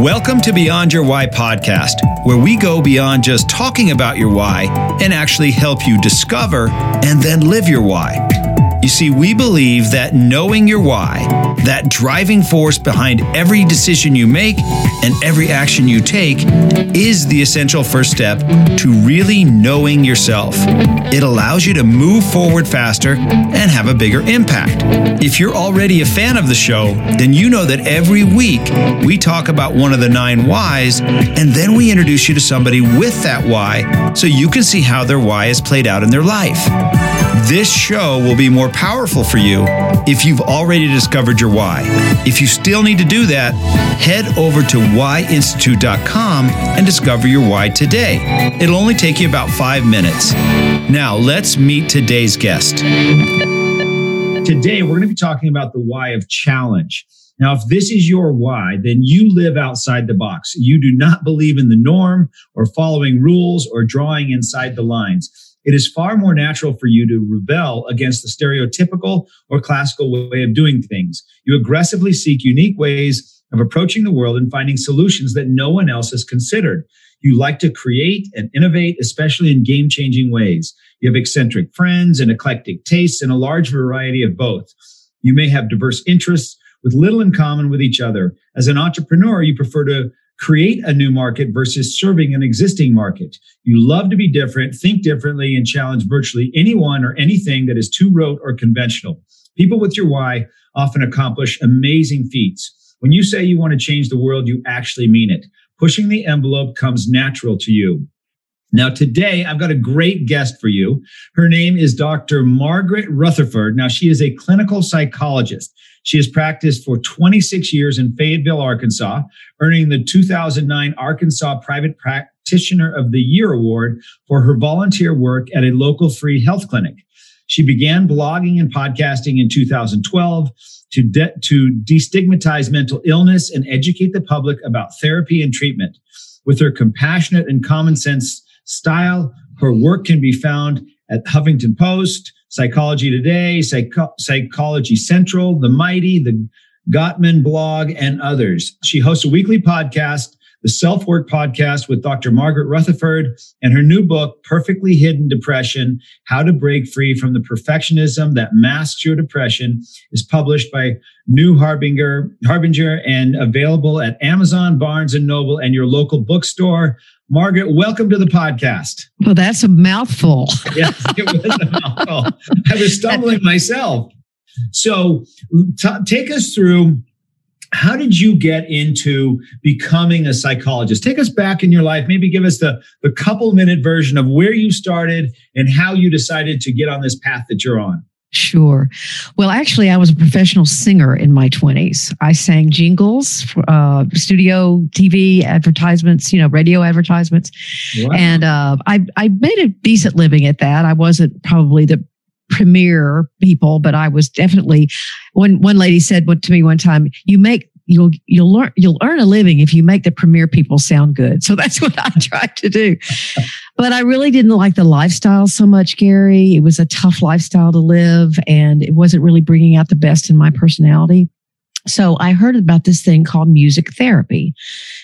Welcome to Beyond Your Why podcast, where we go beyond just talking about your why and actually help you discover and then live your why. You see, we believe that knowing your why, that driving force behind every decision you make and every action you take, is the essential first step to really knowing yourself. It allows you to move forward faster and have a bigger impact. If you're already a fan of the show, then you know that every week we talk about one of the nine whys, and then we introduce you to somebody with that why so you can see how their why is played out in their life. This show will be more powerful for you if you've already discovered your why. If you still need to do that, head over to whyinstitute.com and discover your why today. It'll only take you about five minutes. Now, let's meet today's guest. Today, we're going to be talking about the why of challenge. Now, if this is your why, then you live outside the box. You do not believe in the norm or following rules or drawing inside the lines it is far more natural for you to rebel against the stereotypical or classical way of doing things. You aggressively seek unique ways of approaching the world and finding solutions that no one else has considered. You like to create and innovate, especially in game changing ways. You have eccentric friends and eclectic tastes and a large variety of both. You may have diverse interests with little in common with each other. As an entrepreneur, you prefer to create a new market versus serving an existing market. You love to be different, think differently, and challenge virtually anyone or anything that is too rote or conventional. People with your why often accomplish amazing feats. When you say you want to change the world, you actually mean it. Pushing the envelope comes natural to you. Now, today I've got a great guest for you. Her name is Dr. Margaret Rutherford. Now, she is a clinical psychologist. She has practiced for 26 years in Fayetteville, Arkansas, earning the 2009 Arkansas Private Practitioner of the Year Award for her volunteer work at a local free health clinic. She began blogging and podcasting in 2012 to, de- to destigmatize mental illness and educate the public about therapy and treatment. With her compassionate and common sense style, her work can be found at Huffington Post, Psychology Today, Psycho- Psychology Central, The Mighty, The Gottman blog, and others. She hosts a weekly podcast, the Self Work Podcast with Dr. Margaret Rutherford, and her new book, Perfectly Hidden Depression How to Break Free from the Perfectionism That Masks Your Depression, is published by New Harbinger, Harbinger and available at Amazon, Barnes and Noble, and your local bookstore. Margaret, welcome to the podcast. Well, that's a mouthful. yes, it was a mouthful. I was stumbling myself. So, t- take us through how did you get into becoming a psychologist? Take us back in your life. Maybe give us the, the couple minute version of where you started and how you decided to get on this path that you're on. Sure. Well, actually, I was a professional singer in my 20s. I sang jingles, uh, studio TV advertisements, you know, radio advertisements. Wow. And uh, I, I made a decent living at that. I wasn't probably the premier people, but I was definitely one one lady said to me one time, you make you'll you'll learn you'll earn a living if you make the premier people sound good. So that's what I tried to do. But I really didn't like the lifestyle so much, Gary. It was a tough lifestyle to live and it wasn't really bringing out the best in my personality. So I heard about this thing called music therapy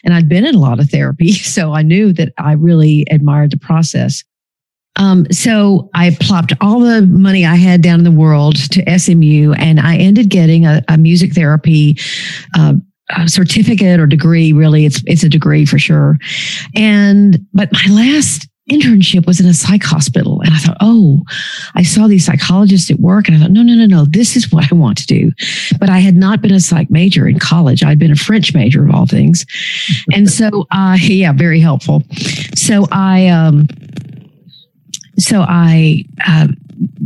and I'd been in a lot of therapy. So I knew that I really admired the process. Um, so I plopped all the money I had down in the world to SMU, and I ended getting a, a music therapy uh, a certificate or degree. Really, it's it's a degree for sure. And but my last internship was in a psych hospital, and I thought, oh, I saw these psychologists at work, and I thought, no, no, no, no, this is what I want to do. But I had not been a psych major in college. I'd been a French major of all things, and so uh, yeah, very helpful. So I. Um, so I uh,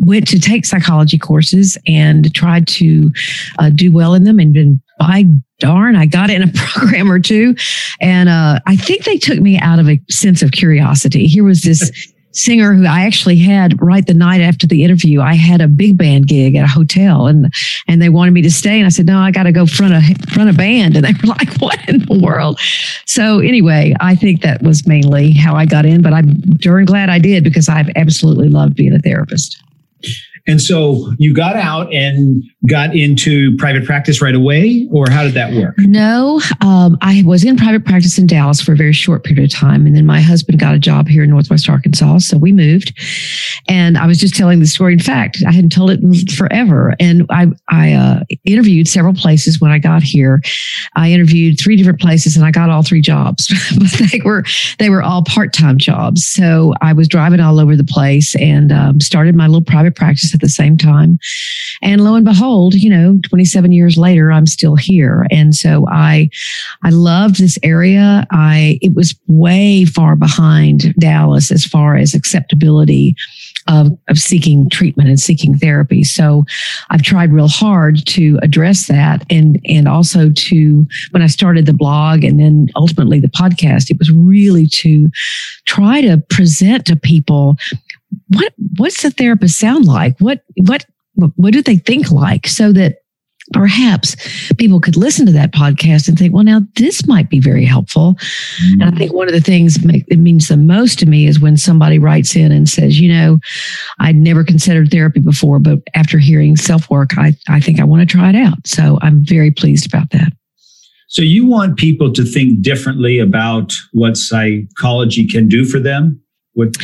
went to take psychology courses and tried to uh, do well in them and then by darn i got in a program or two. And uh, i think they took me out of a sense of curiosity. Here was this singer who I actually had right the night after the interview. I had a big band gig at a hotel and and they wanted me to stay. And I said, no, I got to go front a front a band. And they were like, what in the world? So anyway, I think that was mainly how I got in, but I'm darn glad I did because I've absolutely loved being a therapist. And so you got out and got into private practice right away, or how did that work? No, um, I was in private practice in Dallas for a very short period of time. And then my husband got a job here in Northwest Arkansas. So we moved. And I was just telling the story. In fact, I hadn't told it forever. And I, I uh, interviewed several places when I got here. I interviewed three different places and I got all three jobs, but they were, they were all part time jobs. So I was driving all over the place and um, started my little private practice at the same time. And lo and behold, you know, 27 years later, I'm still here. And so I, I loved this area. I, it was way far behind Dallas as far as acceptability of, of seeking treatment and seeking therapy. So I've tried real hard to address that and, and also to, when I started the blog and then ultimately the podcast, it was really to try to present to people what, what's the therapist sound like? What, what, what do they think like so that perhaps people could listen to that podcast and think, well, now this might be very helpful. Mm-hmm. And I think one of the things it means the most to me is when somebody writes in and says, you know, I'd never considered therapy before, but after hearing self work, I, I think I want to try it out. So I'm very pleased about that. So you want people to think differently about what psychology can do for them? What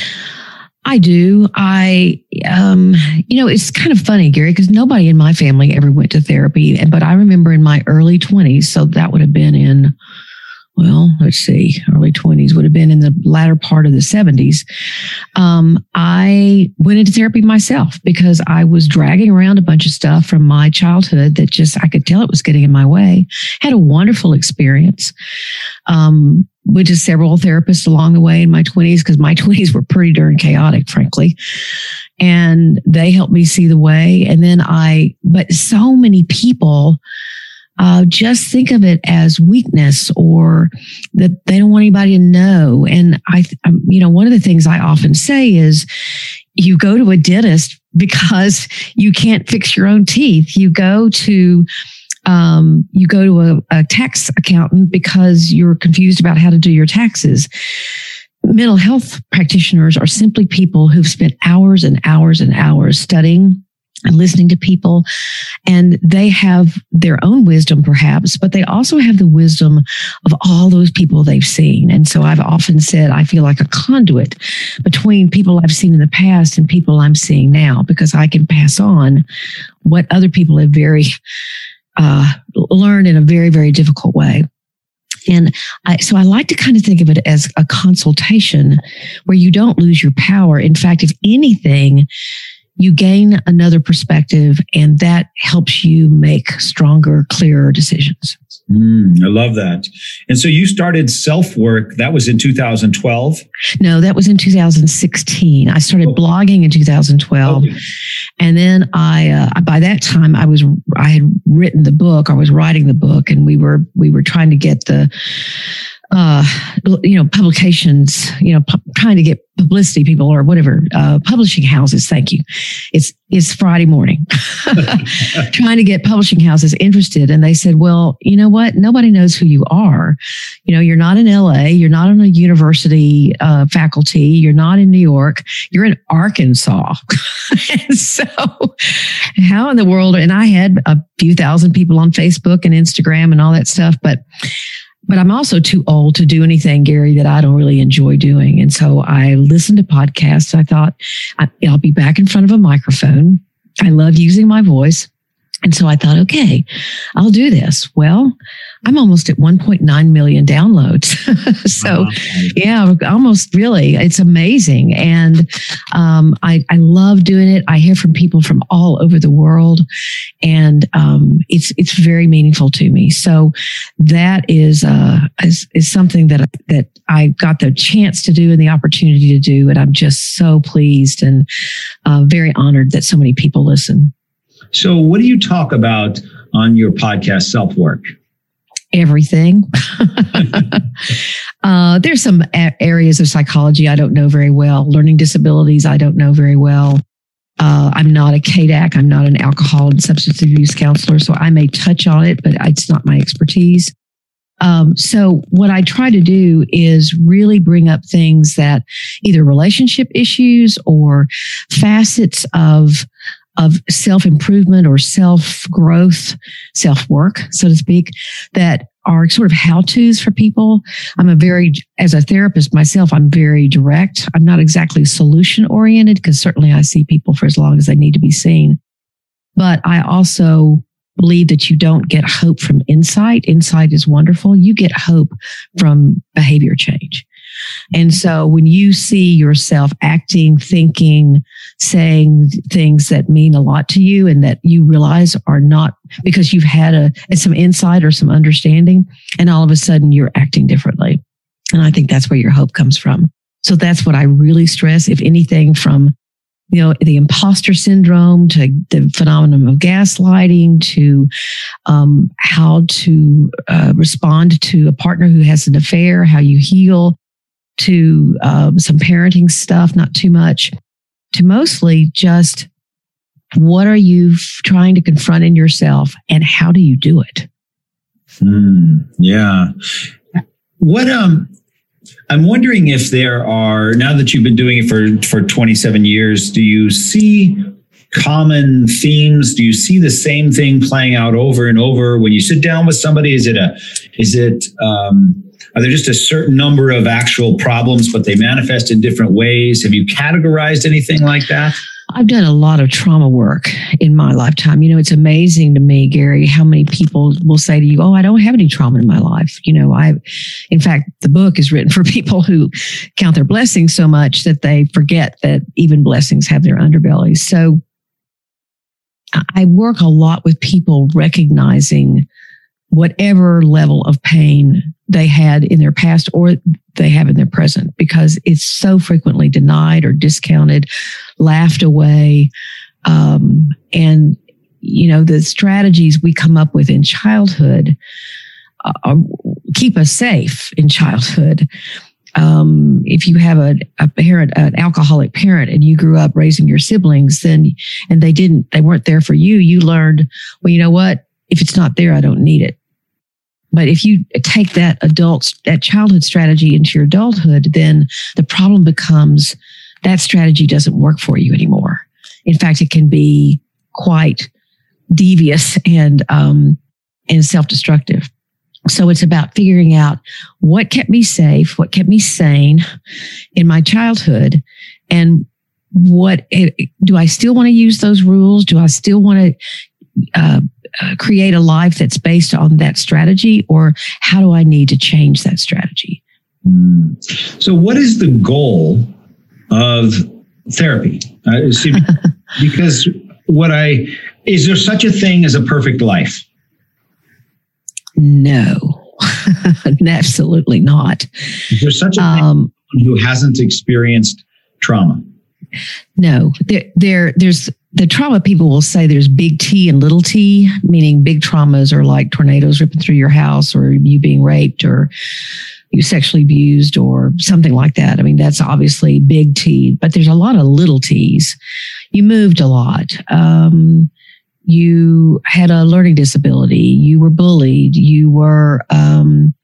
I do. I, um, you know, it's kind of funny, Gary, because nobody in my family ever went to therapy. But I remember in my early 20s, so that would have been in, well, let's see, early 20s would have been in the latter part of the 70s. Um, I went into therapy myself because I was dragging around a bunch of stuff from my childhood that just I could tell it was getting in my way. Had a wonderful experience. Um, went to several therapists along the way in my 20s because my 20s were pretty darn chaotic, frankly. And they helped me see the way. And then I, but so many people uh, just think of it as weakness or that they don't want anybody to know. And I, um, you know, one of the things I often say is you go to a dentist because you can't fix your own teeth. You go to um, you go to a, a tax accountant because you're confused about how to do your taxes mental health practitioners are simply people who've spent hours and hours and hours studying and listening to people. And they have their own wisdom, perhaps, but they also have the wisdom of all those people they've seen. And so I've often said I feel like a conduit between people I've seen in the past and people I'm seeing now because I can pass on what other people have very uh, learned in a very, very difficult way. And I, so I like to kind of think of it as a consultation where you don't lose your power. In fact, if anything, you gain another perspective and that helps you make stronger, clearer decisions. Mm, I love that. And so you started self work. That was in 2012? No, that was in 2016. I started oh. blogging in 2012. Okay. And then I, uh, by that time, I was, I had written the book. I was writing the book and we were, we were trying to get the, uh, you know, publications, you know, pu- trying to get publicity people or whatever, uh, publishing houses. Thank you. It's, it's Friday morning trying to get publishing houses interested. And they said, well, you know what? Nobody knows who you are. You know, you're not in LA. You're not on a university, uh, faculty. You're not in New York. You're in Arkansas. and so how in the world? And I had a few thousand people on Facebook and Instagram and all that stuff, but but I'm also too old to do anything, Gary, that I don't really enjoy doing. And so I listened to podcasts. I thought I'll be back in front of a microphone. I love using my voice. And so I thought, okay, I'll do this. Well, I'm almost at 1.9 million downloads. so yeah, almost really, it's amazing. And um, I, I love doing it. I hear from people from all over the world and um, it's, it's very meaningful to me. So that is, uh, is, is something that, that I got the chance to do and the opportunity to do. And I'm just so pleased and uh, very honored that so many people listen. So, what do you talk about on your podcast, Self Work? Everything. uh, there's some areas of psychology I don't know very well. Learning disabilities, I don't know very well. Uh, I'm not a KDAC. I'm not an alcohol and substance abuse counselor, so I may touch on it, but it's not my expertise. Um, so what I try to do is really bring up things that either relationship issues or facets of of self improvement or self growth, self work, so to speak, that are sort of how to's for people. I'm a very, as a therapist myself, I'm very direct. I'm not exactly solution oriented because certainly I see people for as long as they need to be seen. But I also believe that you don't get hope from insight. Insight is wonderful. You get hope from behavior change. And so when you see yourself acting, thinking, saying things that mean a lot to you and that you realize are not because you've had a some insight or some understanding, and all of a sudden you're acting differently. And I think that's where your hope comes from. So that's what I really stress, if anything, from you know the imposter syndrome to the phenomenon of gaslighting to um, how to uh, respond to a partner who has an affair how you heal to um, some parenting stuff, not too much, to mostly just what are you f- trying to confront in yourself and how do you do it? Mm, yeah. What, um, I'm wondering if there are, now that you've been doing it for, for 27 years, do you see common themes? Do you see the same thing playing out over and over when you sit down with somebody? Is it a, is it, um, are there just a certain number of actual problems, but they manifest in different ways? Have you categorized anything like that? I've done a lot of trauma work in my lifetime. You know, it's amazing to me, Gary, how many people will say to you, Oh, I don't have any trauma in my life. You know, I, in fact, the book is written for people who count their blessings so much that they forget that even blessings have their underbellies. So I work a lot with people recognizing whatever level of pain they had in their past or they have in their present because it's so frequently denied or discounted, laughed away. Um, and, you know, the strategies we come up with in childhood uh, keep us safe in childhood. Um, if you have a, a parent, an alcoholic parent, and you grew up raising your siblings, then, and they didn't, they weren't there for you, you learned, well, you know what? If it's not there, I don't need it. But if you take that adult, that childhood strategy into your adulthood, then the problem becomes that strategy doesn't work for you anymore. In fact, it can be quite devious and, um, and self-destructive. So it's about figuring out what kept me safe, what kept me sane in my childhood, and what do I still want to use those rules? Do I still want to uh, uh, create a life that's based on that strategy, or how do I need to change that strategy? Mm. So, what is the goal of therapy? Uh, see, because what I is there such a thing as a perfect life? No, absolutely not. Is there such a um, who hasn't experienced trauma? No, there, there, there's the trauma people will say there's big T and little t, meaning big traumas are like tornadoes ripping through your house or you being raped or you sexually abused or something like that. I mean, that's obviously big T, but there's a lot of little T's. You moved a lot. Um, you had a learning disability. You were bullied. You were, um,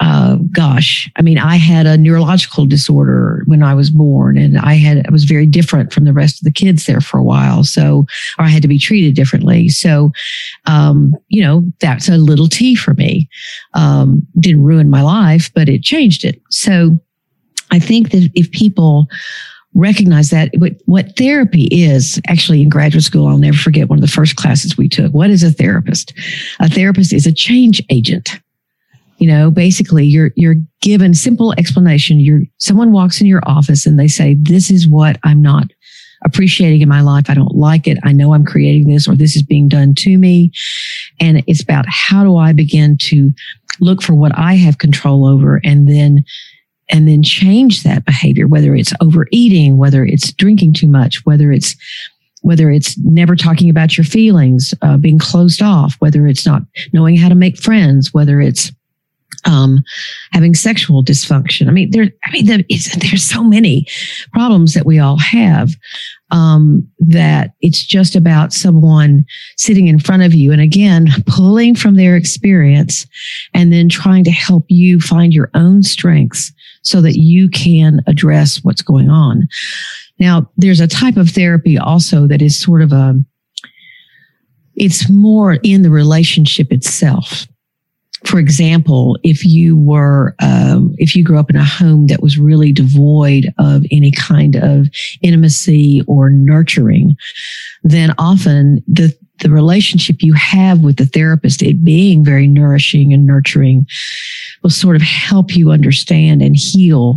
uh, gosh, I mean, I had a neurological disorder when I was born, and I had I was very different from the rest of the kids there for a while. So, or I had to be treated differently. So, um, you know, that's a little T for me. Um, didn't ruin my life, but it changed it. So, I think that if people recognize that what, what therapy is actually in graduate school i'll never forget one of the first classes we took what is a therapist a therapist is a change agent you know basically you're you're given simple explanation. You're someone walks in your office and they say this is what i'm not appreciating in my life. I don't like it. I know i'm creating this or this is being done to me. And it's about how do i begin to look for what i have control over and then and then change that behavior whether it's overeating whether it's drinking too much whether it's whether it's never talking about your feelings, uh, being closed off, whether it's not knowing how to make friends, whether it's um, having sexual dysfunction. I mean, there, I mean, there, there's so many problems that we all have um, that it's just about someone sitting in front of you and again pulling from their experience and then trying to help you find your own strengths so that you can address what's going on Now, there's a type of therapy also that is sort of a, it's more in the relationship itself. For example, if you were, um, if you grew up in a home that was really devoid of any kind of intimacy or nurturing, then often the the relationship you have with the therapist, it being very nourishing and nurturing, will sort of help you understand and heal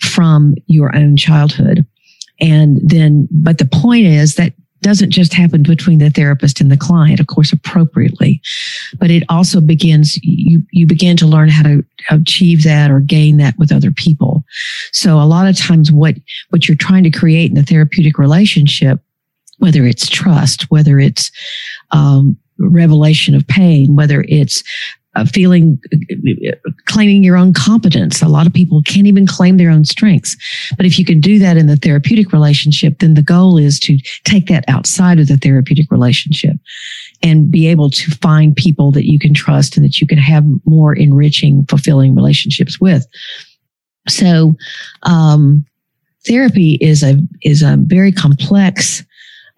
from your own childhood. And then, but the point is that doesn't just happen between the therapist and the client, of course, appropriately, but it also begins, you, you begin to learn how to achieve that or gain that with other people. So a lot of times what, what you're trying to create in a therapeutic relationship, whether it's trust, whether it's, um, revelation of pain, whether it's uh, feeling, claiming your own competence. A lot of people can't even claim their own strengths. But if you can do that in the therapeutic relationship, then the goal is to take that outside of the therapeutic relationship and be able to find people that you can trust and that you can have more enriching, fulfilling relationships with. So, um, therapy is a, is a very complex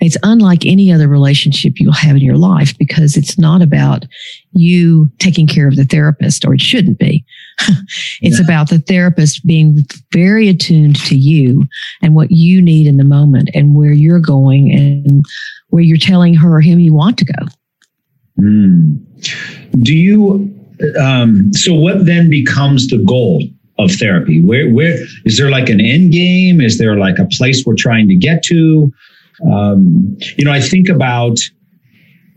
it's unlike any other relationship you'll have in your life because it's not about you taking care of the therapist, or it shouldn't be. it's yeah. about the therapist being very attuned to you and what you need in the moment and where you're going and where you're telling her or him you want to go. Mm. Do you, um, so what then becomes the goal? of therapy where where is there like an end game is there like a place we're trying to get to um, you know, I think about,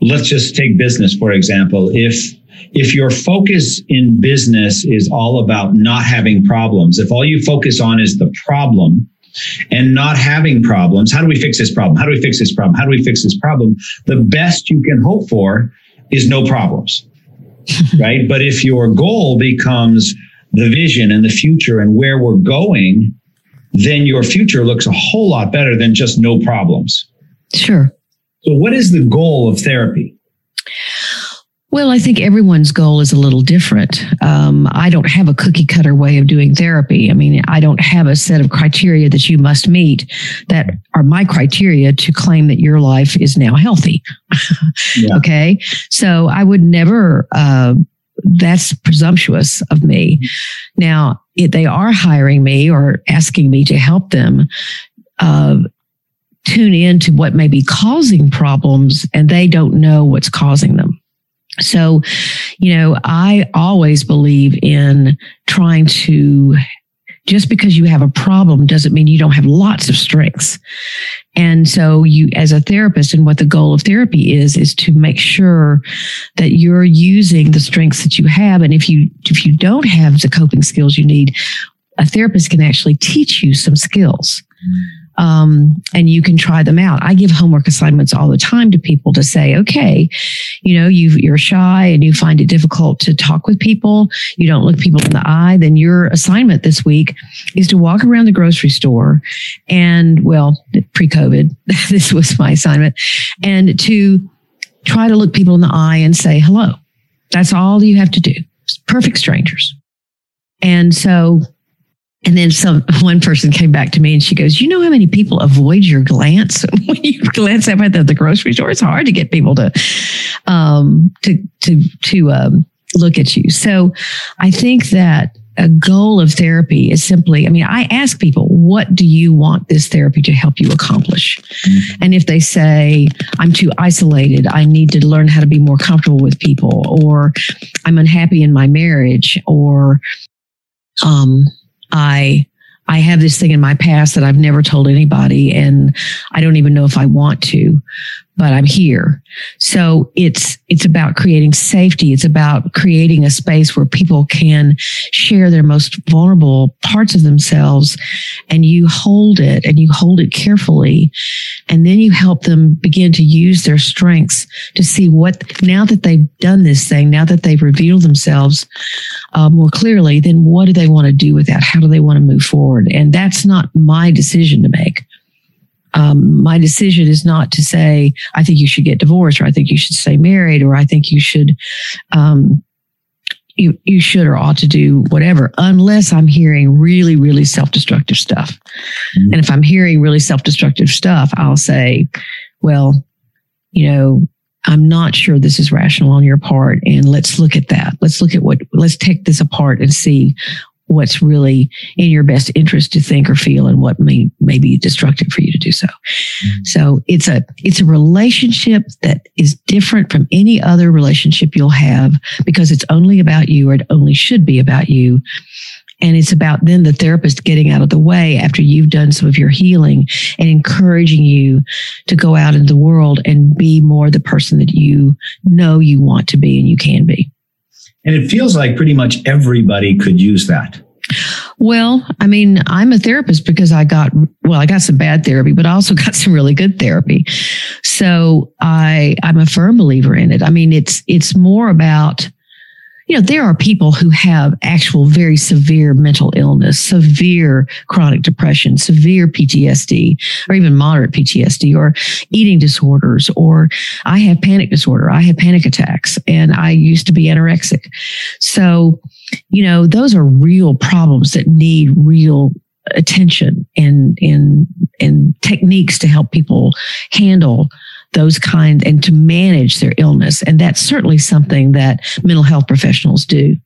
let's just take business, for example. If, if your focus in business is all about not having problems, if all you focus on is the problem, and not having problems. How do we fix this problem? How do we fix this problem? How do we fix this problem? The best you can hope for is no problems, right? But if your goal becomes the vision and the future and where we're going, then your future looks a whole lot better than just no problems. Sure. So, what is the goal of therapy? Well, I think everyone's goal is a little different. Um, I don't have a cookie cutter way of doing therapy. I mean, I don't have a set of criteria that you must meet that are my criteria to claim that your life is now healthy. yeah. Okay. So I would never, uh, that's presumptuous of me. Now, they are hiring me or asking me to help them uh, tune in to what may be causing problems and they don't know what's causing them. So, you know, I always believe in trying to just because you have a problem doesn't mean you don't have lots of strengths. And so you, as a therapist and what the goal of therapy is, is to make sure that you're using the strengths that you have. And if you, if you don't have the coping skills you need, a therapist can actually teach you some skills. Mm um, and you can try them out. I give homework assignments all the time to people to say, okay, you know, you are shy and you find it difficult to talk with people. You don't look people in the eye. Then your assignment this week is to walk around the grocery store and, well, pre COVID, this was my assignment, and to try to look people in the eye and say hello. That's all you have to do. Perfect strangers. And so and then some one person came back to me and she goes, "You know how many people avoid your glance when you glance at the, the grocery store? It's hard to get people to um, to to to um, look at you." So, I think that a goal of therapy is simply, I mean, I ask people, what do you want this therapy to help you accomplish? Mm-hmm. And if they say, I'm too isolated, I need to learn how to be more comfortable with people, or I'm unhappy in my marriage, or um, I I have this thing in my past that I've never told anybody and I don't even know if I want to, but I'm here. So it's, it's about creating safety. It's about creating a space where people can share their most vulnerable parts of themselves and you hold it and you hold it carefully. And then you help them begin to use their strengths to see what, now that they've done this thing, now that they've revealed themselves uh, more clearly, then what do they want to do with that? How do they want to move forward? And that's not my decision to make um, my decision is not to say I think you should get divorced or I think you should stay married or I think you should, um, you, you should or ought to do whatever, unless I'm hearing really, really self destructive stuff. Mm-hmm. And if I'm hearing really self destructive stuff, I'll say, well, you know, I'm not sure this is rational on your part. And let's look at that. Let's look at what, let's take this apart and see what's really in your best interest to think or feel and what may, may be destructive for you to do so. Mm-hmm. So it's a, it's a relationship that is different from any other relationship you'll have because it's only about you or it only should be about you. And it's about then the therapist getting out of the way after you've done some of your healing and encouraging you to go out in the world and be more the person that you know you want to be and you can be. And it feels like pretty much everybody could use that. Well, I mean, I'm a therapist because I got, well, I got some bad therapy, but I also got some really good therapy. So I, I'm a firm believer in it. I mean, it's, it's more about, you know, there are people who have actual very severe mental illness, severe chronic depression, severe PTSD, or even moderate PTSD, or eating disorders, or I have panic disorder. I have panic attacks, and I used to be anorexic. So, you know, those are real problems that need real attention and and and techniques to help people handle those kind and to manage their illness. And that's certainly something that mental health professionals do.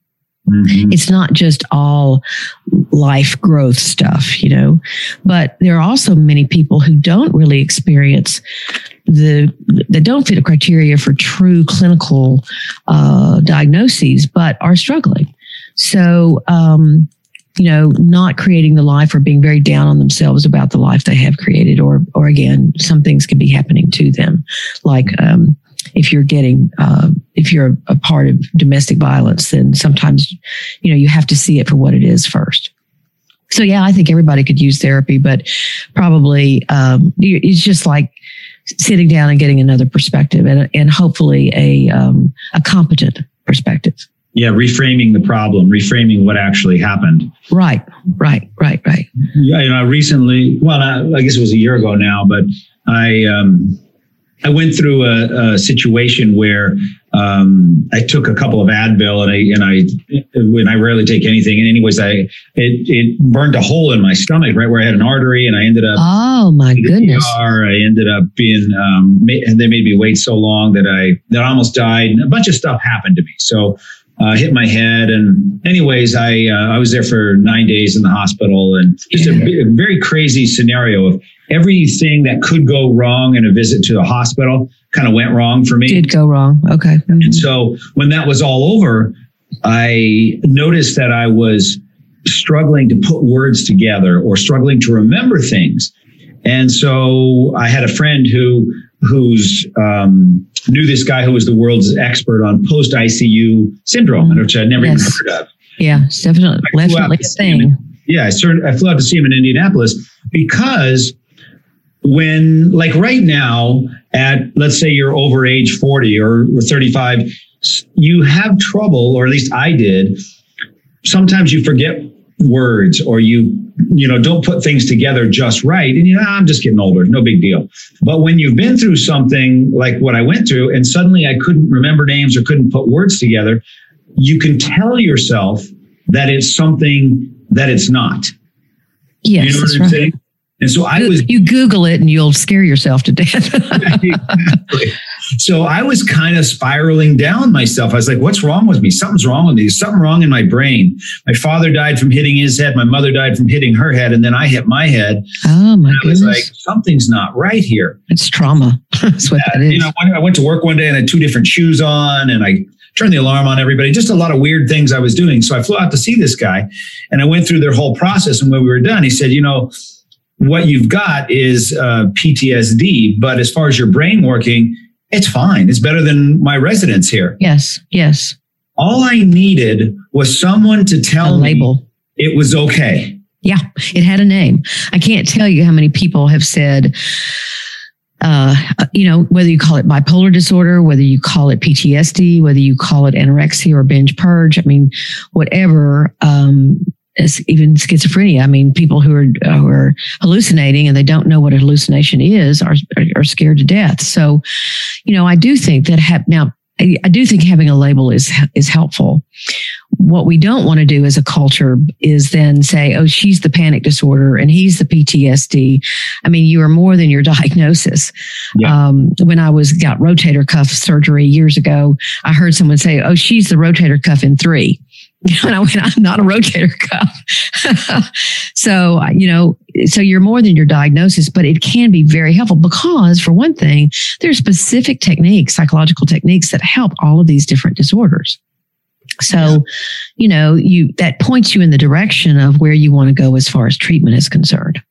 Mm-hmm. It's not just all life growth stuff, you know, but there are also many people who don't really experience the that don't fit a criteria for true clinical uh, diagnoses, but are struggling. So, um, you know, not creating the life or being very down on themselves about the life they have created, or, or again, some things can be happening to them, like um, if you're getting, uh, if you're a part of domestic violence, then sometimes, you know, you have to see it for what it is first. So yeah, I think everybody could use therapy, but probably um, it's just like sitting down and getting another perspective, and and hopefully a um, a competent perspective yeah reframing the problem reframing what actually happened right right right right yeah you know recently well I, I guess it was a year ago now but i um i went through a, a situation where um, I took a couple of Advil and I and I when I rarely take anything. And anyways, I it it burned a hole in my stomach right where I had an artery, and I ended up oh my goodness. ER. I ended up being um, and they made me wait so long that I that I almost died. And a bunch of stuff happened to me. So uh, hit my head. And anyways, I uh, I was there for nine days in the hospital, and just a, a, very crazy scenario of everything that could go wrong in a visit to the hospital kind of went wrong for me. Did go wrong. Okay. Mm-hmm. And so when that was all over, I noticed that I was struggling to put words together or struggling to remember things. And so I had a friend who who's um, knew this guy who was the world's expert on post ICU syndrome, which I'd never yes. even heard of. Yeah, definitely, definitely a thing. In, yeah, I, started, I flew out to see him in Indianapolis because when, like right now, at let's say you're over age 40 or, or 35, you have trouble, or at least I did. Sometimes you forget words or you you know don't put things together just right and you know i'm just getting older no big deal but when you've been through something like what i went through and suddenly i couldn't remember names or couldn't put words together you can tell yourself that it's something that it's not yes you know what i'm right. saying and so I was. You Google it and you'll scare yourself to death. exactly. So I was kind of spiraling down myself. I was like, what's wrong with me? Something's wrong with me. There's something wrong in my brain. My father died from hitting his head. My mother died from hitting her head. And then I hit my head. Oh, my and I was like, something's not right here. It's trauma. That's what that is. You know, I went to work one day and I had two different shoes on and I turned the alarm on everybody, just a lot of weird things I was doing. So I flew out to see this guy and I went through their whole process. And when we were done, he said, you know, what you've got is uh, PTSD, but as far as your brain working, it's fine. It's better than my residents here. Yes, yes. All I needed was someone to tell a label. me it was okay. Yeah, it had a name. I can't tell you how many people have said, uh, you know, whether you call it bipolar disorder, whether you call it PTSD, whether you call it anorexia or binge purge, I mean, whatever, um, even schizophrenia. I mean, people who are who are hallucinating and they don't know what a hallucination is are are, scared to death. So, you know, I do think that have now I, I do think having a label is is helpful. What we don't want to do as a culture is then say, "Oh, she's the panic disorder and he's the PTSD." I mean, you are more than your diagnosis. Yeah. Um, when I was got rotator cuff surgery years ago, I heard someone say, "Oh, she's the rotator cuff in three. And I went, I'm not a rotator cuff. so, you know, so you're more than your diagnosis, but it can be very helpful because for one thing, there's specific techniques, psychological techniques that help all of these different disorders. So, you know, you that points you in the direction of where you want to go as far as treatment is concerned.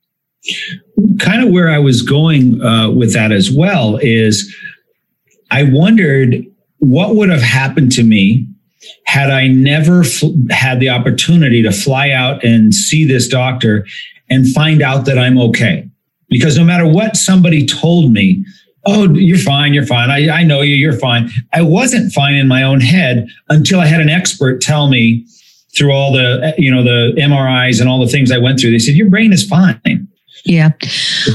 Kind of where I was going uh, with that as well is I wondered what would have happened to me had I never fl- had the opportunity to fly out and see this doctor and find out that I'm okay. Because no matter what somebody told me, oh, you're fine, you're fine. I, I know you, you're fine. I wasn't fine in my own head until I had an expert tell me through all the, you know, the MRIs and all the things I went through. They said, your brain is fine. Yeah.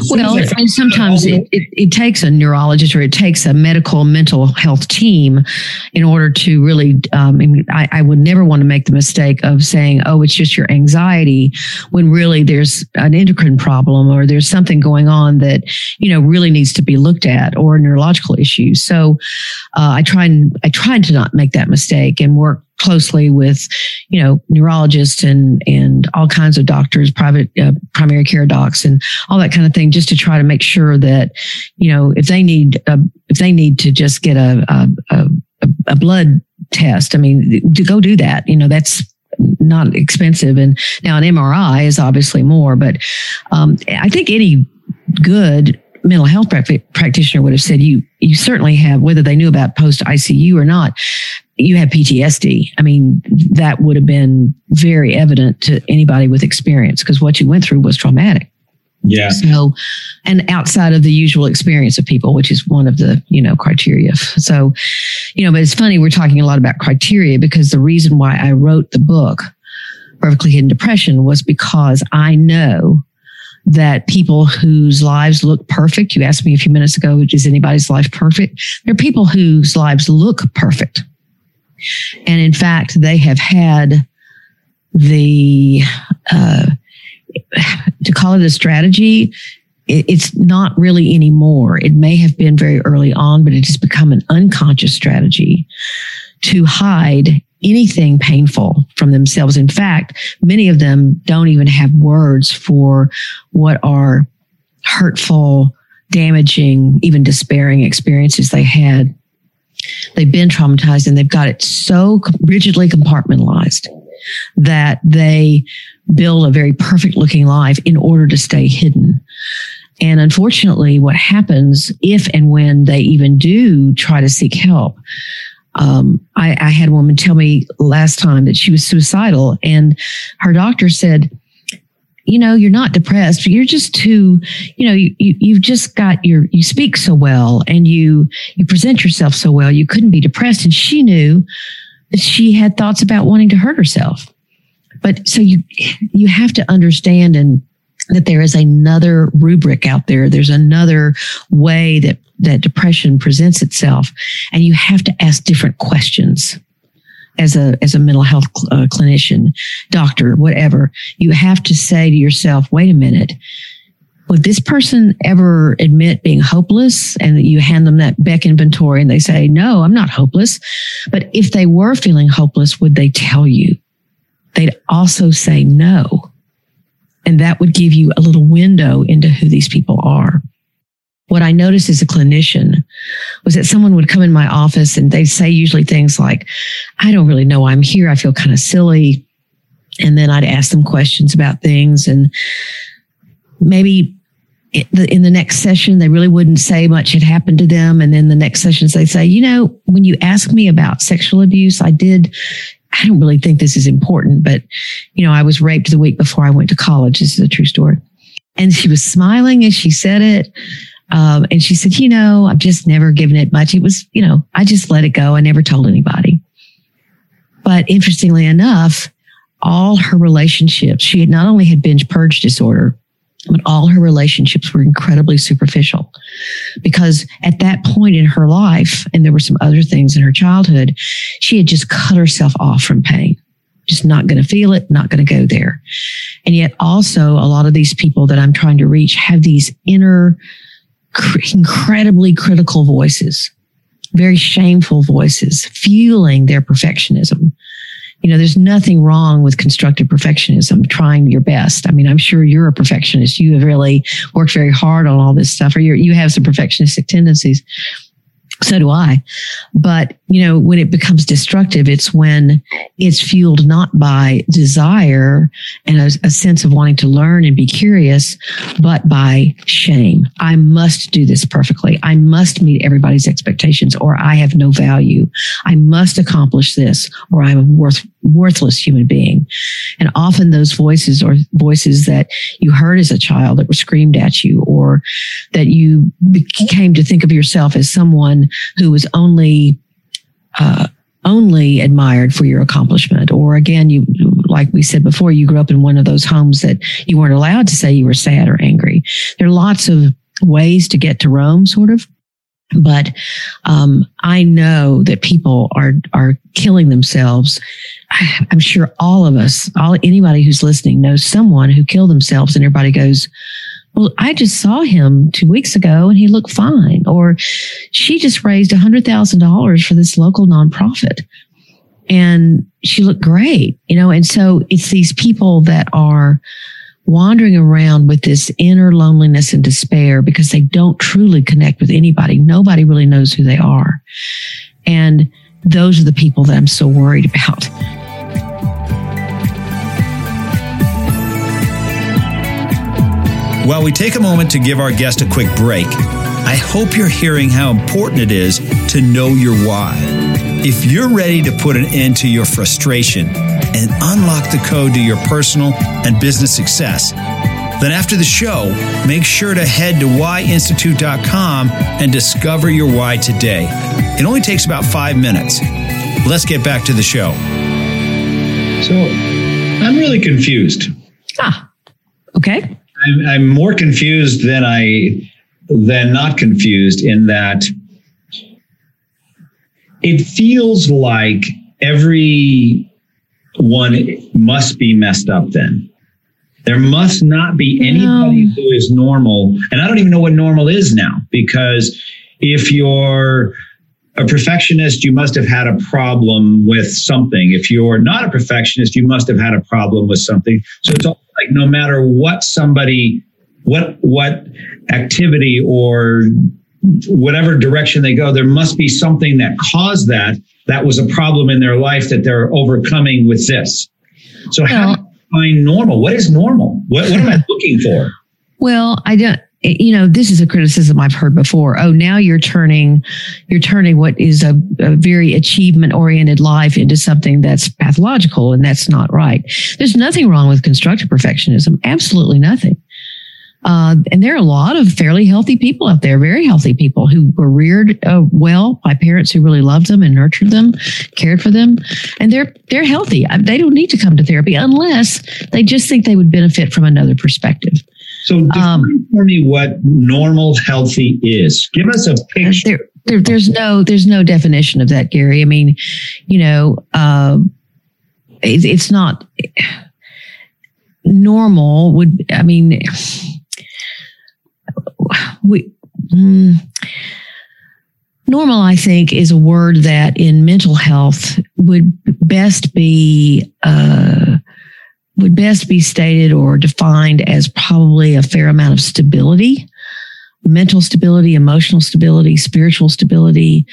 Well, and sometimes it, it, it, takes a neurologist or it takes a medical mental health team in order to really, um, I, mean, I, I, would never want to make the mistake of saying, oh, it's just your anxiety when really there's an endocrine problem or there's something going on that, you know, really needs to be looked at or a neurological issue. So uh, I try and I tried to not make that mistake and work closely with, you know, neurologists and and all kinds of doctors, private uh, primary care docs, and all that kind of thing, just to try to make sure that, you know, if they need a, if they need to just get a a, a, a blood test, I mean, to go do that, you know, that's not expensive. And now an MRI is obviously more, but um, I think any good mental health practitioner would have said you you certainly have whether they knew about post ICU or not you have PTSD. I mean, that would have been very evident to anybody with experience because what you went through was traumatic. Yeah. So, and outside of the usual experience of people, which is one of the, you know, criteria. So, you know, but it's funny, we're talking a lot about criteria because the reason why I wrote the book, Perfectly Hidden Depression, was because I know that people whose lives look perfect, you asked me a few minutes ago, is anybody's life perfect? There are people whose lives look perfect and in fact, they have had the, uh, to call it a strategy, it's not really anymore. It may have been very early on, but it has become an unconscious strategy to hide anything painful from themselves. In fact, many of them don't even have words for what are hurtful, damaging, even despairing experiences they had They've been traumatized and they've got it so rigidly compartmentalized that they build a very perfect looking life in order to stay hidden. And unfortunately, what happens if and when they even do try to seek help, um, I, I, had a woman tell me last time that she was suicidal, and her doctor said, you know, you're not depressed, you're just too, you know, you, you, you've just got your, you speak so well and you, you present yourself so well. You couldn't be depressed. And she knew that she had thoughts about wanting to hurt herself. But so you, you have to understand and that there is another rubric out there. There's another way that, that depression presents itself. And you have to ask different questions as a as a mental health cl- uh, clinician, doctor, whatever, you have to say to yourself, "Wait a minute." Would this person ever admit being hopeless and you hand them that Beck inventory and they say, no, I'm not hopeless. But if they were feeling hopeless, would they tell you? They'd also say no. And that would give you a little window into who these people are what I noticed as a clinician was that someone would come in my office and they'd say usually things like, I don't really know why I'm here. I feel kind of silly. And then I'd ask them questions about things and maybe in the next session, they really wouldn't say much had happened to them. And then the next sessions, they say, you know, when you ask me about sexual abuse, I did, I don't really think this is important, but, you know, I was raped the week before I went to college. This is a true story. And she was smiling as she said it. Um, and she said, you know, I've just never given it much. It was, you know, I just let it go. I never told anybody. But interestingly enough, all her relationships, she had not only had binge purge disorder, but all her relationships were incredibly superficial because at that point in her life, and there were some other things in her childhood, she had just cut herself off from pain. Just not going to feel it, not going to go there. And yet, also, a lot of these people that I'm trying to reach have these inner, incredibly critical voices, very shameful voices, fueling their perfectionism you know, there's nothing wrong with constructive perfectionism, trying your best. I mean, I'm sure you're a perfectionist. You have really worked very hard on all this stuff, or you you have some perfectionistic tendencies. So do I. But, you know, when it becomes destructive, it's when it's fueled not by desire and a, a, sense of wanting to learn and be curious, but by shame. I must do this perfectly. I must meet everybody's expectations or I have no value. I must accomplish this or I'm worth, worthless human being. And often those voices are voices that you heard as a child that were screamed at you or that you came to think of yourself as someone who was only uh, only admired for your accomplishment. Or again you like we said before you grew up in one of those homes that you weren't allowed to say you were sad or angry. There are lots of ways to get to rome sort of but um, I know that people are are killing themselves. I'm sure all of us, all anybody who's listening, knows someone who killed themselves, and everybody goes, well, I just saw him two weeks ago and he looked fine. Or she just raised $100,000 for this local nonprofit and she looked great, you know? And so it's these people that are wandering around with this inner loneliness and despair because they don't truly connect with anybody. Nobody really knows who they are. And those are the people that I'm so worried about. While we take a moment to give our guest a quick break, I hope you're hearing how important it is to know your why. If you're ready to put an end to your frustration and unlock the code to your personal and business success, then after the show, make sure to head to whyinstitute.com and discover your why today. It only takes about five minutes. Let's get back to the show. So I'm really confused. Ah, okay. I'm, I'm more confused than I than not confused in that it feels like every one must be messed up then. There must not be anybody no. who is normal. And I don't even know what normal is now because if you're a perfectionist, you must have had a problem with something. If you're not a perfectionist, you must have had a problem with something. So it's all like no matter what somebody, what what activity or whatever direction they go, there must be something that caused that. That was a problem in their life that they're overcoming with this. So how do you find normal? What is normal? What, what am I looking for? Well, I don't you know this is a criticism i've heard before oh now you're turning you're turning what is a, a, very achievement oriented life into something that's pathological and that's not right there's nothing wrong with constructive perfectionism absolutely nothing uh, and there are a lot of fairly healthy people out there, very healthy people who were reared uh, well by parents who really loved them and nurtured them, cared for them, and they're they're healthy. They don't need to come to therapy unless they just think they would benefit from another perspective. So um, for me what normal healthy is. Give us a picture. There, there, there's no there's no definition of that, Gary. I mean, you know, uh, it, it's not normal. Would I mean, we. Mm, normal, I think, is a word that in mental health would best be uh, would best be stated or defined as probably a fair amount of stability mental stability emotional stability spiritual stability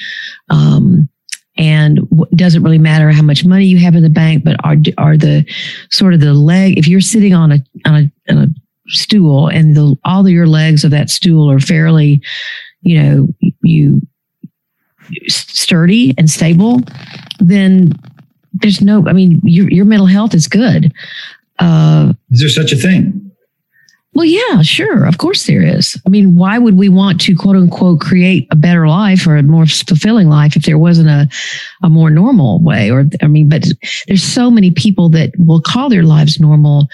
um, and it doesn't really matter how much money you have in the bank but are are the sort of the leg if you're sitting on a on a, on a stool and the all of your legs of that stool are fairly you know you sturdy and stable then there's no i mean your, your mental health is good uh, Is there such a thing? Well, yeah, sure. Of course there is. I mean, why would we want to quote unquote create a better life or a more fulfilling life if there wasn't a, a more normal way? Or, I mean, but there's so many people that will call their lives normal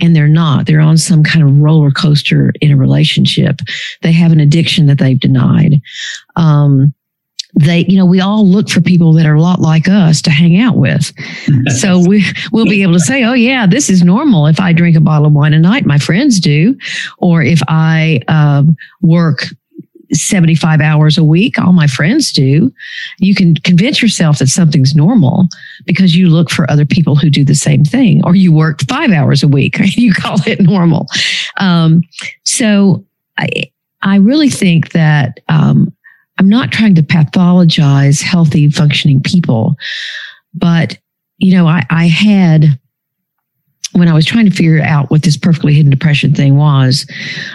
and they're not. They're on some kind of roller coaster in a relationship. They have an addiction that they've denied. Um, they, you know, we all look for people that are a lot like us to hang out with. so we we'll be able to say, oh yeah, this is normal. If I drink a bottle of wine a night, my friends do, or if I uh, work 75 hours a week, all my friends do. You can convince yourself that something's normal because you look for other people who do the same thing, or you work five hours a week. you call it normal. Um, so I, I really think that um, I'm not trying to pathologize healthy, functioning people, but you know, I, I had when I was trying to figure out what this perfectly hidden depression thing was,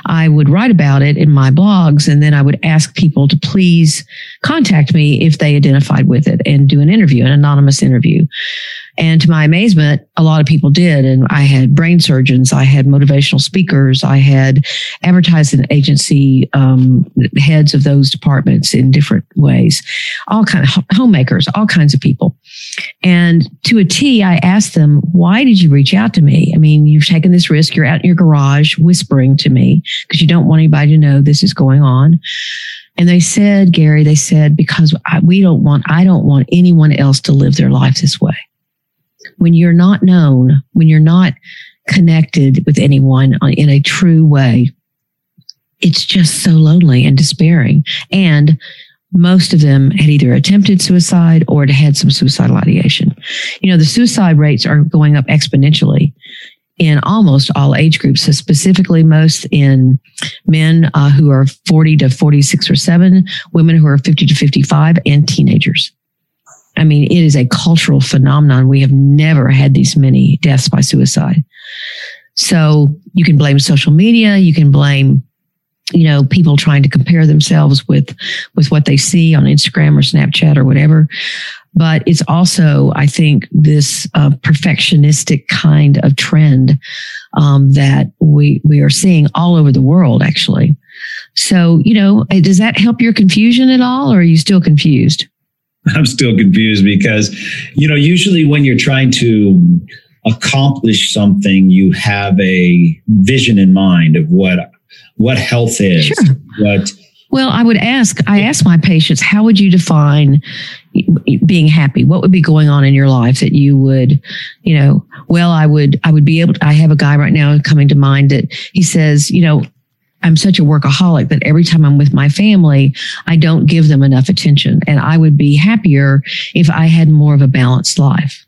I would write about it in my blogs and then I would ask people to please contact me if they identified with it and do an interview, an anonymous interview. And to my amazement, a lot of people did. And I had brain surgeons, I had motivational speakers, I had advertising agency um, heads of those departments in different ways, all kind of homemakers, all kinds of people. And to a T, I asked them, why did you reach out to me? I mean, you've taken this risk. You're out in your garage whispering to me because you don't want anybody to know this is going on. And they said, Gary, they said, because I, we don't want, I don't want anyone else to live their life this way when you're not known, when you're not connected with anyone in a true way, it's just so lonely and despairing. And most of them had either attempted suicide or had some suicidal ideation. You know, the suicide rates are going up exponentially in almost all age groups, so specifically most in men uh, who are 40 to 46 or 7, women who are 50 to 55, and teenagers. I mean, it is a cultural phenomenon. We have never had these many deaths by suicide. So you can blame social media. You can blame, you know, people trying to compare themselves with, with what they see on Instagram or Snapchat or whatever. But it's also, I think, this uh, perfectionistic kind of trend um, that we we are seeing all over the world, actually. So, you know, does that help your confusion at all, or are you still confused? I'm still confused because, you know, usually when you're trying to accomplish something, you have a vision in mind of what what health is. Sure. What well, I would ask, I ask my patients, how would you define being happy? What would be going on in your life that you would, you know, well, I would, I would be able to, I have a guy right now coming to mind that he says, you know, I'm such a workaholic that every time I'm with my family, I don't give them enough attention. And I would be happier if I had more of a balanced life.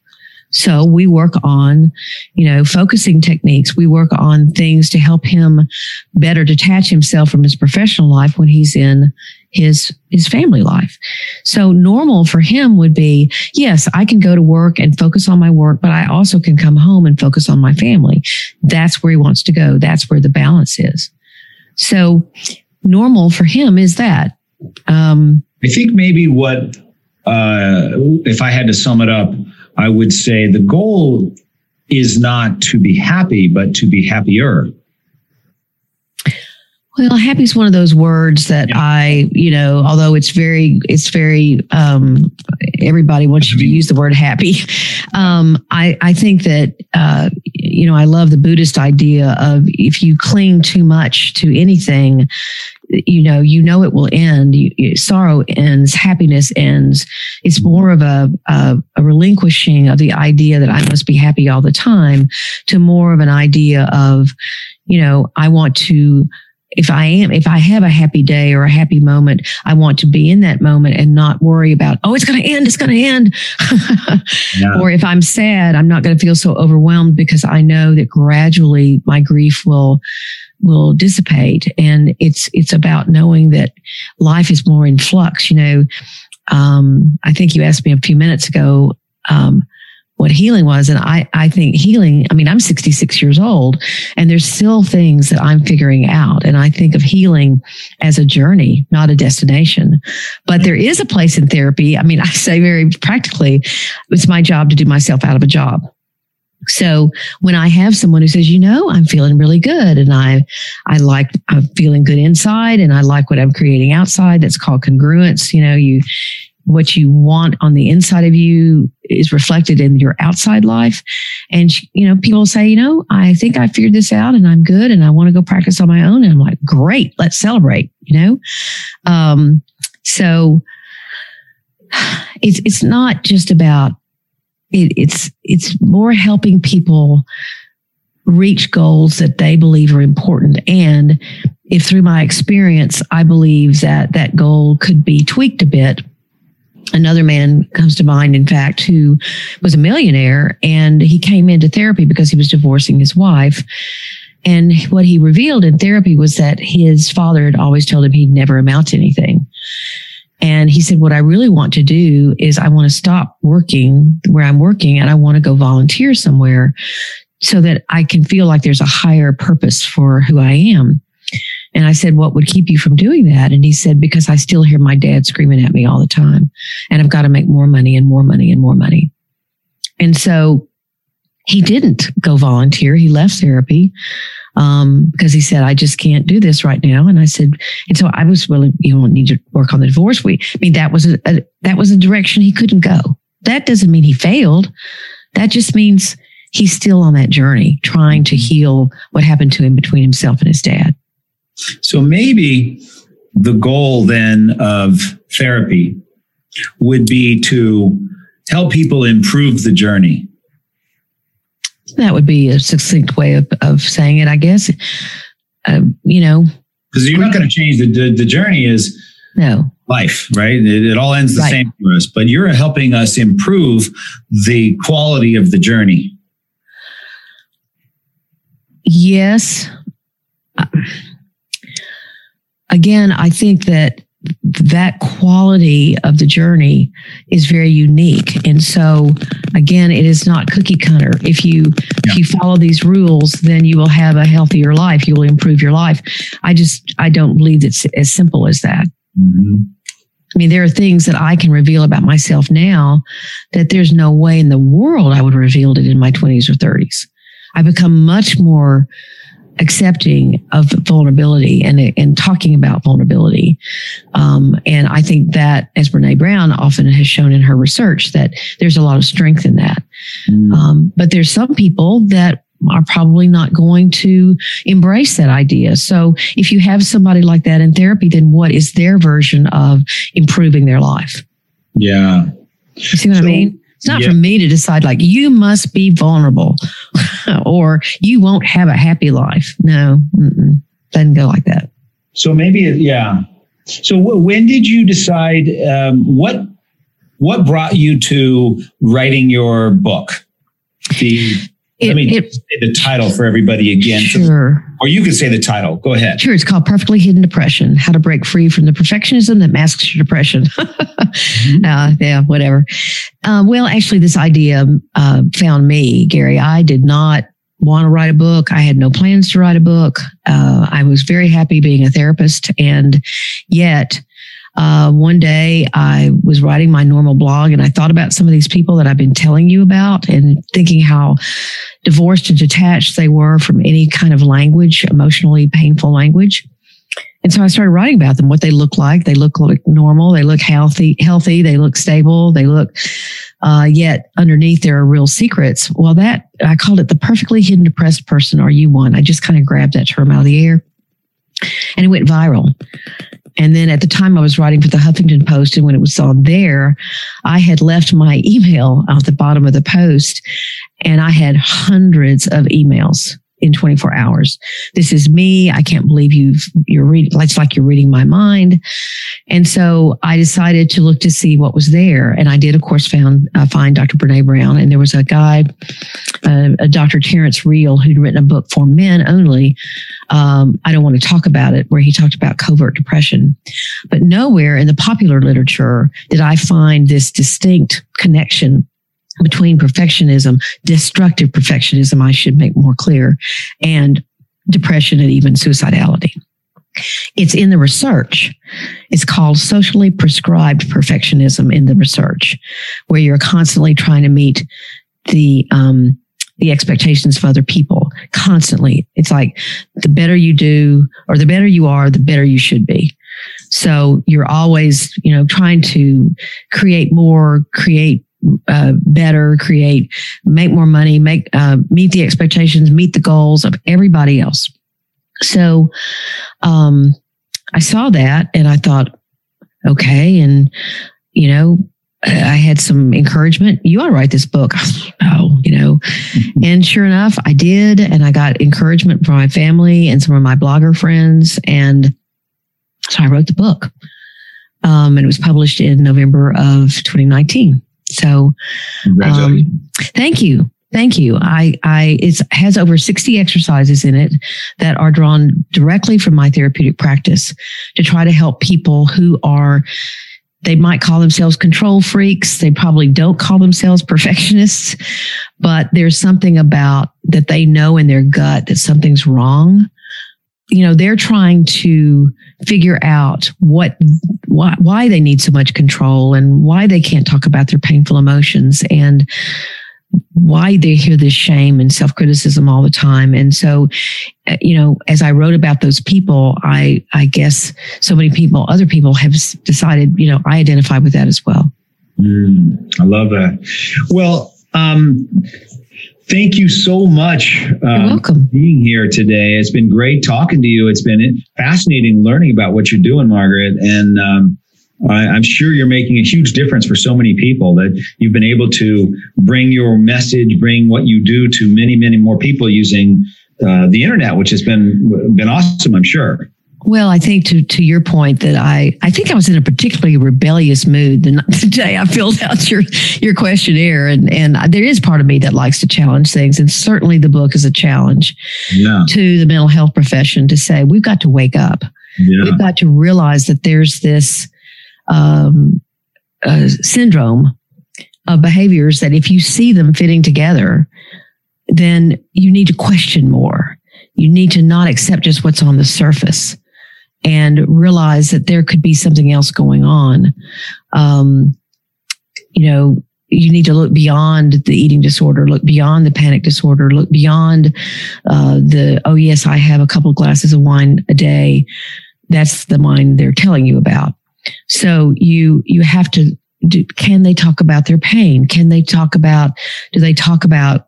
So we work on, you know, focusing techniques. We work on things to help him better detach himself from his professional life when he's in his his family life. So normal for him would be, yes, I can go to work and focus on my work, but I also can come home and focus on my family. That's where he wants to go. That's where the balance is. So normal for him is that. Um, I think maybe what, uh, if I had to sum it up, I would say the goal is not to be happy, but to be happier. Well, happy is one of those words that yeah. I, you know, although it's very, it's very, um, everybody wants you to use the word happy. Um, I, I think that, uh, you know, I love the Buddhist idea of if you cling too much to anything, you know, you know it will end. You, you, sorrow ends, happiness ends. It's more of a, a, a relinquishing of the idea that I must be happy all the time to more of an idea of, you know, I want to if I am, if I have a happy day or a happy moment, I want to be in that moment and not worry about, oh, it's going to end, it's going to end. yeah. Or if I'm sad, I'm not going to feel so overwhelmed because I know that gradually my grief will will dissipate. And it's it's about knowing that life is more in flux. You know, um, I think you asked me a few minutes ago. Um, what healing was. And I, I think healing, I mean, I'm 66 years old and there's still things that I'm figuring out. And I think of healing as a journey, not a destination. But there is a place in therapy. I mean, I say very practically, it's my job to do myself out of a job. So when I have someone who says, you know, I'm feeling really good and I, I like, I'm feeling good inside and I like what I'm creating outside. That's called congruence. You know, you, what you want on the inside of you is reflected in your outside life. And, you know, people say, you know, I think I figured this out and I'm good and I want to go practice on my own. And I'm like, great, let's celebrate, you know? Um, so it's, it's not just about it, it's it's more helping people reach goals that they believe are important and if through my experience i believe that that goal could be tweaked a bit another man comes to mind in fact who was a millionaire and he came into therapy because he was divorcing his wife and what he revealed in therapy was that his father had always told him he'd never amount to anything and he said, What I really want to do is I want to stop working where I'm working and I want to go volunteer somewhere so that I can feel like there's a higher purpose for who I am. And I said, What would keep you from doing that? And he said, Because I still hear my dad screaming at me all the time. And I've got to make more money and more money and more money. And so he didn't go volunteer. He left therapy um, because he said, I just can't do this right now. And I said, and so I was willing, you don't need to work on the divorce. We, I mean, that was a, a, that was a direction he couldn't go. That doesn't mean he failed. That just means he's still on that journey trying to heal what happened to him between himself and his dad. So maybe the goal then of therapy would be to help people improve the journey that would be a succinct way of, of saying it, I guess. Uh, you know, because you're not going to change the, the, the journey is no life, right? It, it all ends the right. same for us, but you're helping us improve the quality of the journey. Yes. Uh, again, I think that that quality of the journey is very unique. And so again it is not cookie cutter. If you yeah. if you follow these rules then you will have a healthier life. You will improve your life. I just i don't believe it's as simple as that. Mm-hmm. i mean there are things that i can reveal about myself now that there's no way in the world i would have revealed it in my 20s or 30s i've become much more accepting of vulnerability and, and talking about vulnerability. Um, and I think that, as Brene Brown often has shown in her research, that there's a lot of strength in that. Mm. Um, but there's some people that are probably not going to embrace that idea. So if you have somebody like that in therapy, then what is their version of improving their life? Yeah. You see what so, I mean? It's not yeah. for me to decide like you must be vulnerable or you won't have a happy life. No, doesn't go like that. So maybe, yeah. So when did you decide um, what what brought you to writing your book? The it, Let me it, say the title for everybody again. Sure. Or you can say the title. Go ahead. Sure. It's called Perfectly Hidden Depression How to Break Free from the Perfectionism That Masks Your Depression. mm-hmm. uh, yeah, whatever. Uh, well, actually, this idea uh, found me, Gary. I did not want to write a book. I had no plans to write a book. Uh, I was very happy being a therapist. And yet, uh, one day I was writing my normal blog and I thought about some of these people that I've been telling you about and thinking how divorced and detached they were from any kind of language, emotionally painful language. And so I started writing about them, what they look like. They look like normal. They look healthy, healthy. They look stable. They look, uh, yet underneath there are real secrets. Well, that I called it the perfectly hidden depressed person. Are you one? I just kind of grabbed that term out of the air and it went viral. And then at the time I was writing for the Huffington Post, and when it was on there, I had left my email at the bottom of the post, and I had hundreds of emails in 24 hours. This is me. I can't believe you've, you're reading, it's like you're reading my mind. And so I decided to look to see what was there. And I did, of course, found, uh, find Dr. Brene Brown. And there was a guy, uh, a Dr. Terrence Real, who'd written a book for men only. Um, I don't want to talk about it, where he talked about covert depression. But nowhere in the popular literature did I find this distinct connection between perfectionism, destructive perfectionism, I should make more clear, and depression and even suicidality. It's in the research. It's called socially prescribed perfectionism in the research, where you're constantly trying to meet the um, the expectations of other people constantly. It's like the better you do or the better you are, the better you should be. So you're always, you know, trying to create more, create uh, better, create, make more money, make, uh, meet the expectations, meet the goals of everybody else. So, um, I saw that and I thought, okay. And, you know, I had some encouragement. You ought to write this book. Oh, you know, and sure enough, I did. And I got encouragement from my family and some of my blogger friends. And so I wrote the book. Um, and it was published in November of 2019. So, um, thank you. Thank you. I, I, it has over 60 exercises in it that are drawn directly from my therapeutic practice to try to help people who are, they might call themselves control freaks. They probably don't call themselves perfectionists, but there's something about that they know in their gut that something's wrong. You know, they're trying to figure out what, why, why they need so much control and why they can't talk about their painful emotions. And, why they hear this shame and self criticism all the time. And so, uh, you know, as I wrote about those people, I, I guess so many people, other people have decided, you know, I identify with that as well. Mm, I love that. Well, um, thank you so much um, welcome. being here today. It's been great talking to you. It's been fascinating learning about what you're doing, Margaret. And, um, I, I'm sure you're making a huge difference for so many people that you've been able to bring your message, bring what you do to many, many more people using uh, the internet, which has been been awesome. I'm sure. Well, I think to to your point that I I think I was in a particularly rebellious mood the, the day I filled out your your questionnaire, and and there is part of me that likes to challenge things, and certainly the book is a challenge yeah. to the mental health profession to say we've got to wake up, yeah. we've got to realize that there's this um, uh, syndrome of behaviors that if you see them fitting together, then you need to question more. You need to not accept just what's on the surface and realize that there could be something else going on. Um, you know, you need to look beyond the eating disorder, look beyond the panic disorder, look beyond uh, the, oh, yes, I have a couple glasses of wine a day. That's the mind they're telling you about. So you, you have to do, can they talk about their pain? Can they talk about, do they talk about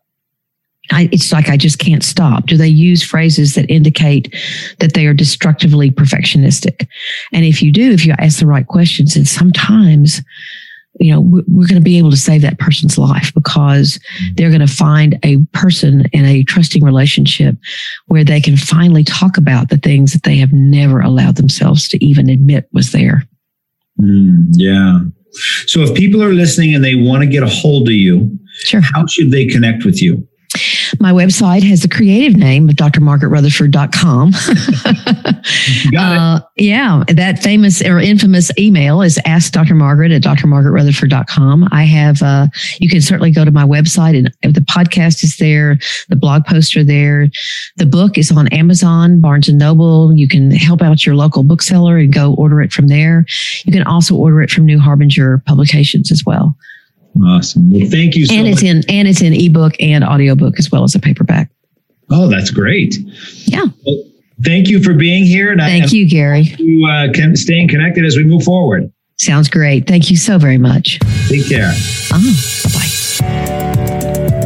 I, it's like I just can't stop. Do they use phrases that indicate that they are destructively perfectionistic? And if you do, if you ask the right questions, and sometimes, you know, we're, we're going to be able to save that person's life because they're going to find a person in a trusting relationship where they can finally talk about the things that they have never allowed themselves to even admit was there. Mm, yeah. So if people are listening and they want to get a hold of you, sure. how should they connect with you? My website has the creative name of drmargaretrutherford.com. uh, yeah, that famous or infamous email is askdrmargaret at drmargaretrutherford.com. I have, uh, you can certainly go to my website and the podcast is there, the blog posts are there. The book is on Amazon, Barnes and Noble. You can help out your local bookseller and go order it from there. You can also order it from New Harbinger Publications as well. Awesome. Well, thank you so and it's much. in and it's in ebook and audiobook as well as a paperback. Oh, that's great. Yeah. Well, thank you for being here. And thank I, you, Gary. You uh, can staying connected as we move forward. Sounds great. Thank you so very much. Take care. Oh, bye.